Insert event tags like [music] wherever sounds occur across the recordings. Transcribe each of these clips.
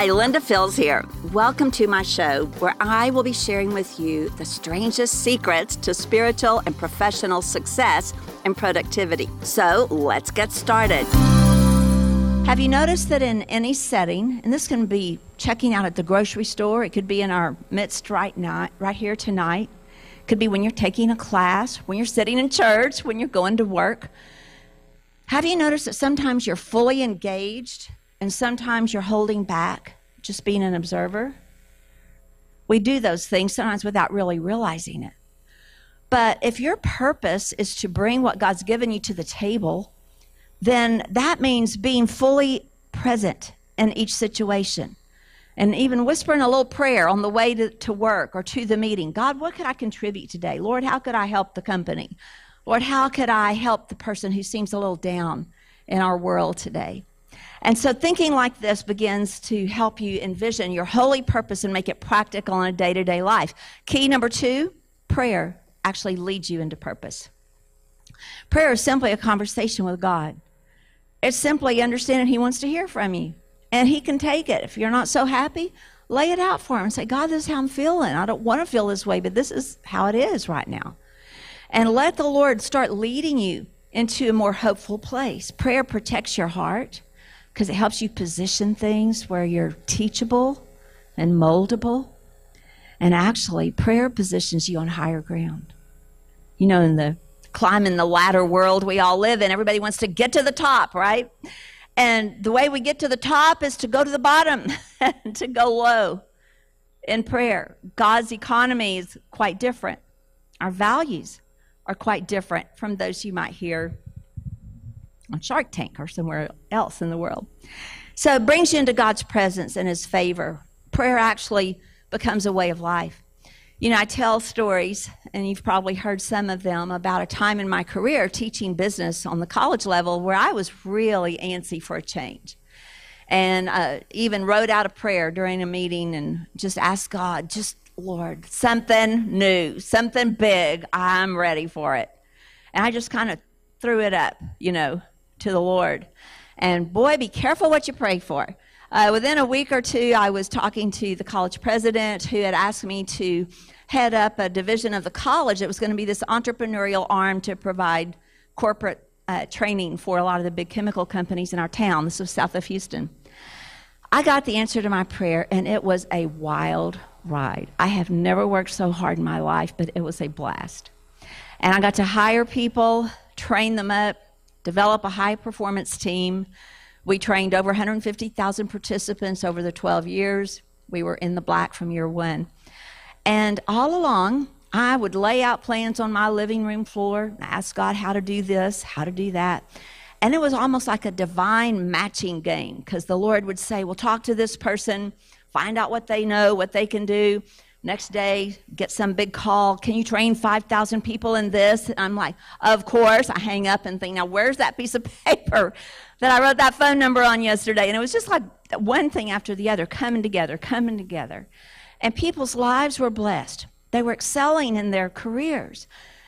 Hi, Linda Fields here. Welcome to my show where I will be sharing with you the strangest secrets to spiritual and professional success and productivity. So let's get started. Have you noticed that in any setting, and this can be checking out at the grocery store, it could be in our midst right now, right here tonight, could be when you're taking a class, when you're sitting in church, when you're going to work. Have you noticed that sometimes you're fully engaged and sometimes you're holding back, just being an observer. We do those things sometimes without really realizing it. But if your purpose is to bring what God's given you to the table, then that means being fully present in each situation. And even whispering a little prayer on the way to, to work or to the meeting God, what could I contribute today? Lord, how could I help the company? Lord, how could I help the person who seems a little down in our world today? And so, thinking like this begins to help you envision your holy purpose and make it practical in a day to day life. Key number two prayer actually leads you into purpose. Prayer is simply a conversation with God, it's simply understanding He wants to hear from you. And He can take it. If you're not so happy, lay it out for Him and say, God, this is how I'm feeling. I don't want to feel this way, but this is how it is right now. And let the Lord start leading you into a more hopeful place. Prayer protects your heart because it helps you position things where you're teachable and moldable. And actually, prayer positions you on higher ground. You know, in the climbing the ladder world we all live in, everybody wants to get to the top, right? And the way we get to the top is to go to the bottom [laughs] and to go low in prayer. God's economy is quite different. Our values are quite different from those you might hear on Shark Tank or somewhere else in the world. So it brings you into God's presence and His favor. Prayer actually becomes a way of life. You know, I tell stories, and you've probably heard some of them, about a time in my career teaching business on the college level where I was really antsy for a change. And uh, even wrote out a prayer during a meeting and just asked God, just Lord, something new, something big, I'm ready for it. And I just kind of threw it up, you know, to the Lord. And boy, be careful what you pray for. Uh, within a week or two, I was talking to the college president who had asked me to head up a division of the college that was going to be this entrepreneurial arm to provide corporate uh, training for a lot of the big chemical companies in our town. This was south of Houston. I got the answer to my prayer, and it was a wild ride. I have never worked so hard in my life, but it was a blast. And I got to hire people, train them up, develop a high performance team. We trained over 150,000 participants over the 12 years. We were in the black from year one. And all along, I would lay out plans on my living room floor, ask God how to do this, how to do that. And it was almost like a divine matching game because the Lord would say, Well, talk to this person, find out what they know, what they can do. Next day, get some big call. Can you train 5,000 people in this? And I'm like, Of course. I hang up and think, Now, where's that piece of [laughs] paper that I wrote that phone number on yesterday? And it was just like one thing after the other, coming together, coming together. And people's lives were blessed. They were excelling in their careers.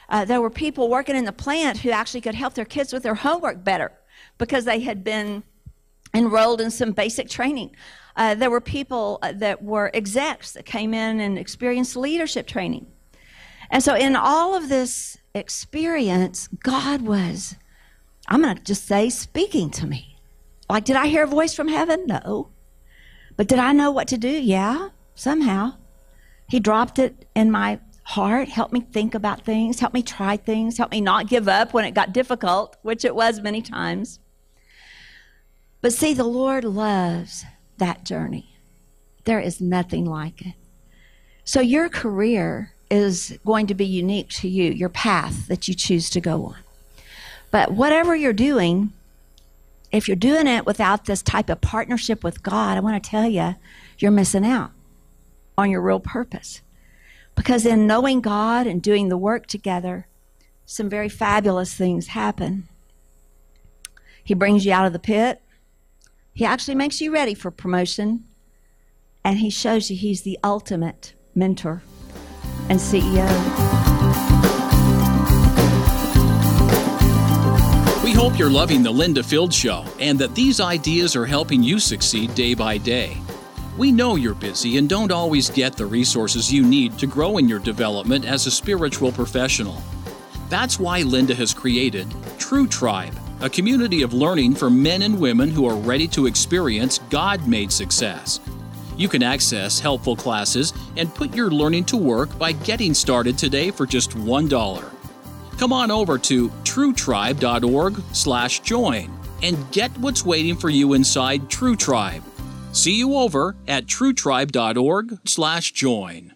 Uh, there were people working in the plant who actually could help their kids with their homework better because they had been enrolled in some basic training. Uh, there were people uh, that were execs that came in and experienced leadership training. And so, in all of this experience, God was, I'm going to just say, speaking to me. Like, did I hear a voice from heaven? No. But did I know what to do? Yeah, somehow. He dropped it in my heart, helped me think about things, helped me try things, helped me not give up when it got difficult, which it was many times. But see, the Lord loves that journey. There is nothing like it. So your career is going to be unique to you, your path that you choose to go on. But whatever you're doing, if you're doing it without this type of partnership with God, I want to tell you, you're missing out on your real purpose. Because in knowing God and doing the work together, some very fabulous things happen. He brings you out of the pit. He actually makes you ready for promotion. And he shows you he's the ultimate mentor and CEO. We hope you're loving the Linda Field Show and that these ideas are helping you succeed day by day. We know you're busy and don't always get the resources you need to grow in your development as a spiritual professional. That's why Linda has created True Tribe, a community of learning for men and women who are ready to experience God made success. You can access helpful classes and put your learning to work by getting started today for just $1. Come on over to truetribe.org/join and get what's waiting for you inside True Tribe. See you over at truetribe.org/join.